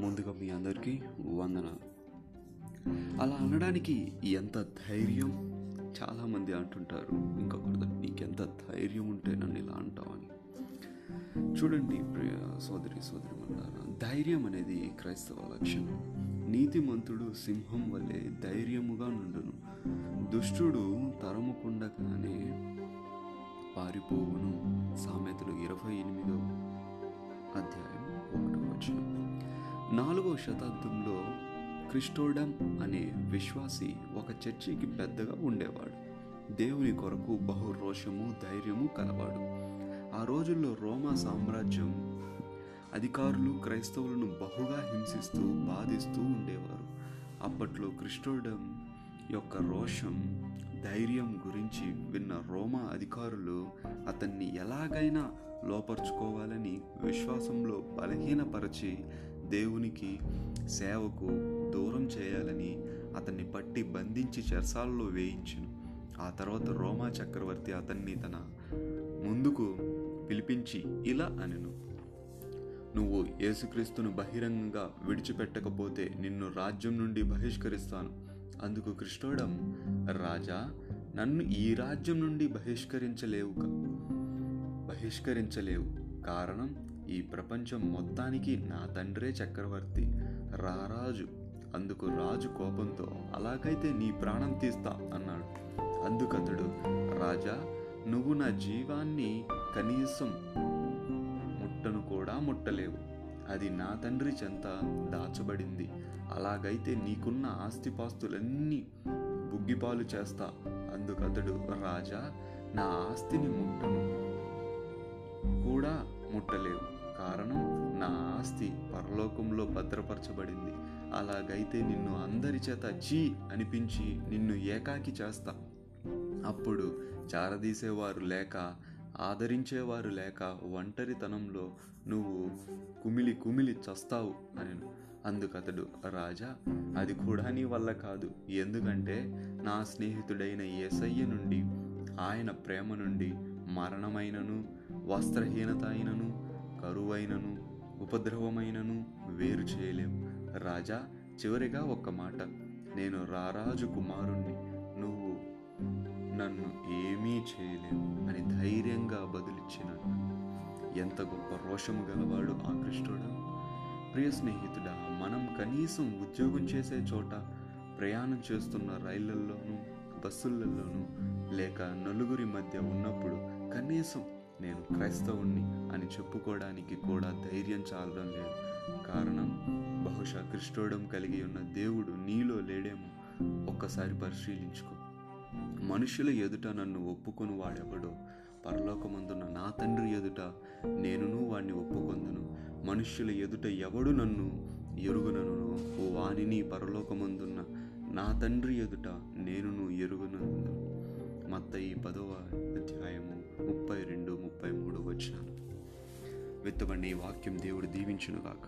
ముందుగా మీ అందరికీ వందనాలు అలా అనడానికి ఎంత ధైర్యం? చాలామంది అంటుంటారు ఇంకొకరు నీకెంత ధైర్యం ఉంటే నన్ను ఇలా అంటావని. చూడండి ప్రియ సోదరి సోదరి ధైర్యం అనేది క్రైస్తవ లక్షణం. నీతిమంతుడు సింహం వలె ధైర్యముగా నుండును. దుష్టుడు తరముకుండగానే పారిపోవును. సామెతలు ఇరవై ఎనిమిదో అధ్యాయం. నాలుగవ శతాబ్దంలో క్రిస్టోడమ్ అనే విశ్వాసి ఒక చర్చికి పెద్దగా ఉండేవాడు. దేవుని కొరకు బహు రోషము ధైర్యము కలవాడు. ఆ రోజుల్లో రోమా సామ్రాజ్యం అధికారులు క్రైస్తవులను బహుగా హింసిస్తూ బాధిస్తూ ఉండేవారు. అప్పట్లో క్రిస్టోడమ్ యొక్క రోషం ధైర్యం గురించి విన్న రోమా అధికారులు అతన్ని ఎలాగైనా లోపరుచుకోవాలని విశ్వాసంలో బలహీనపరచి దేవునికి సేవకు దూరం చేయాలని అతన్ని పట్టి బంధించి చెరసాలలో వేయించును. ఆ తర్వాత రోమా చక్రవర్తి అతన్ని తన ముందుకు పిలిపించి ఇలా అనెను నువ్వు యేసుక్రీస్తును బహిరంగంగా విడిచిపెట్టకపోతే నిన్ను రాజ్యం నుండి బహిష్కరిస్తాను. అందుకు కృష్ణోడం రాజా నన్ను ఈ రాజ్యం నుండి బహిష్కరించలేవు బహిష్కరించలేవు. కారణం ఈ ప్రపంచం మొత్తానికి నా తండ్రే చక్రవర్తి. రారాజు. అందుకు రాజు కోపంతో అలాగైతే నీ ప్రాణం తీస్తా అన్నాడు. అందుకతడు రాజా నువ్వు నా జీవాన్ని కనీసం ముట్టను కూడా ముట్టలేవు. అది నా తండ్రి చెంత దాచబడింది. అలాగైతే నీకున్న ఆస్తిపాస్తులన్నీ బుగ్గిపాలు చేస్తా అందుకతడు రాజా నా ఆస్తిని ముట్టను కూడా ముట్టలేవు. కారణం నా ఆస్తి పరలోకంలో భద్రపరచబడింది. అలాగైతే నిన్ను అందరి చేత చీ అనిపించి నిన్ను ఏకాకి చేస్తా. అప్పుడు చారదీసేవారు లేక ఆదరించేవారు లేక ఒంటరితనంలో నువ్వు కుమిలి కుమిలి చస్తావు అని అందుకతడు రాజా అది కూడా నీ వల్ల కాదు. ఎందుకంటే నా స్నేహితుడైన ఏసయ్య నుండి ఆయన ప్రేమ నుండి మరణమైనను వస్త్రహీనత అయినను కరువైనను ఉపద్రవమైనను వేరు చేయలేం రాజా చివరిగా ఒక్క మాట. నేను రారాజు కుమారుణ్ణి. నువ్వు నన్ను ఏమీ చేయలేవు అని ధైర్యంగా బదులిచ్చినాడు ఎంత గొప్ప రోషము గలవాడు ఆ కృష్ణుడు. ప్రియ స్నేహితుడా మనం కనీసం ఉద్యోగం చేసే చోట ప్రయాణం చేస్తున్న రైళ్ళలోనూ బస్సులలోనూ లేక నలుగురి మధ్య ఉన్నప్పుడు కనీసం నేను క్రైస్తవుణ్ణి అని చెప్పుకోవడానికి కూడా ధైర్యం చాలడం లేదు. కారణం బహుశా కృష్ణోడం కలిగి ఉన్న దేవుడు నీలో లేడేమో ఒక్కసారి పరిశీలించుకో. మనుషుల ఎదుట నన్ను ఒప్పుకొని వాడెవడో? పరలోకమందున్న నా తండ్రి ఎదుట నేనును వాణ్ణి ఒప్పుకొందును. మనుష్యుల ఎదుట ఎవడు నన్ను ఎరుగునను వానిని పరలోకమందున్న నా తండ్రి ఎదుట నేనును ఎరుగునందు మత్త ఈ పదవ విత్తబడిన ఈ వాక్యం దేవుడు దీవించునుగాక.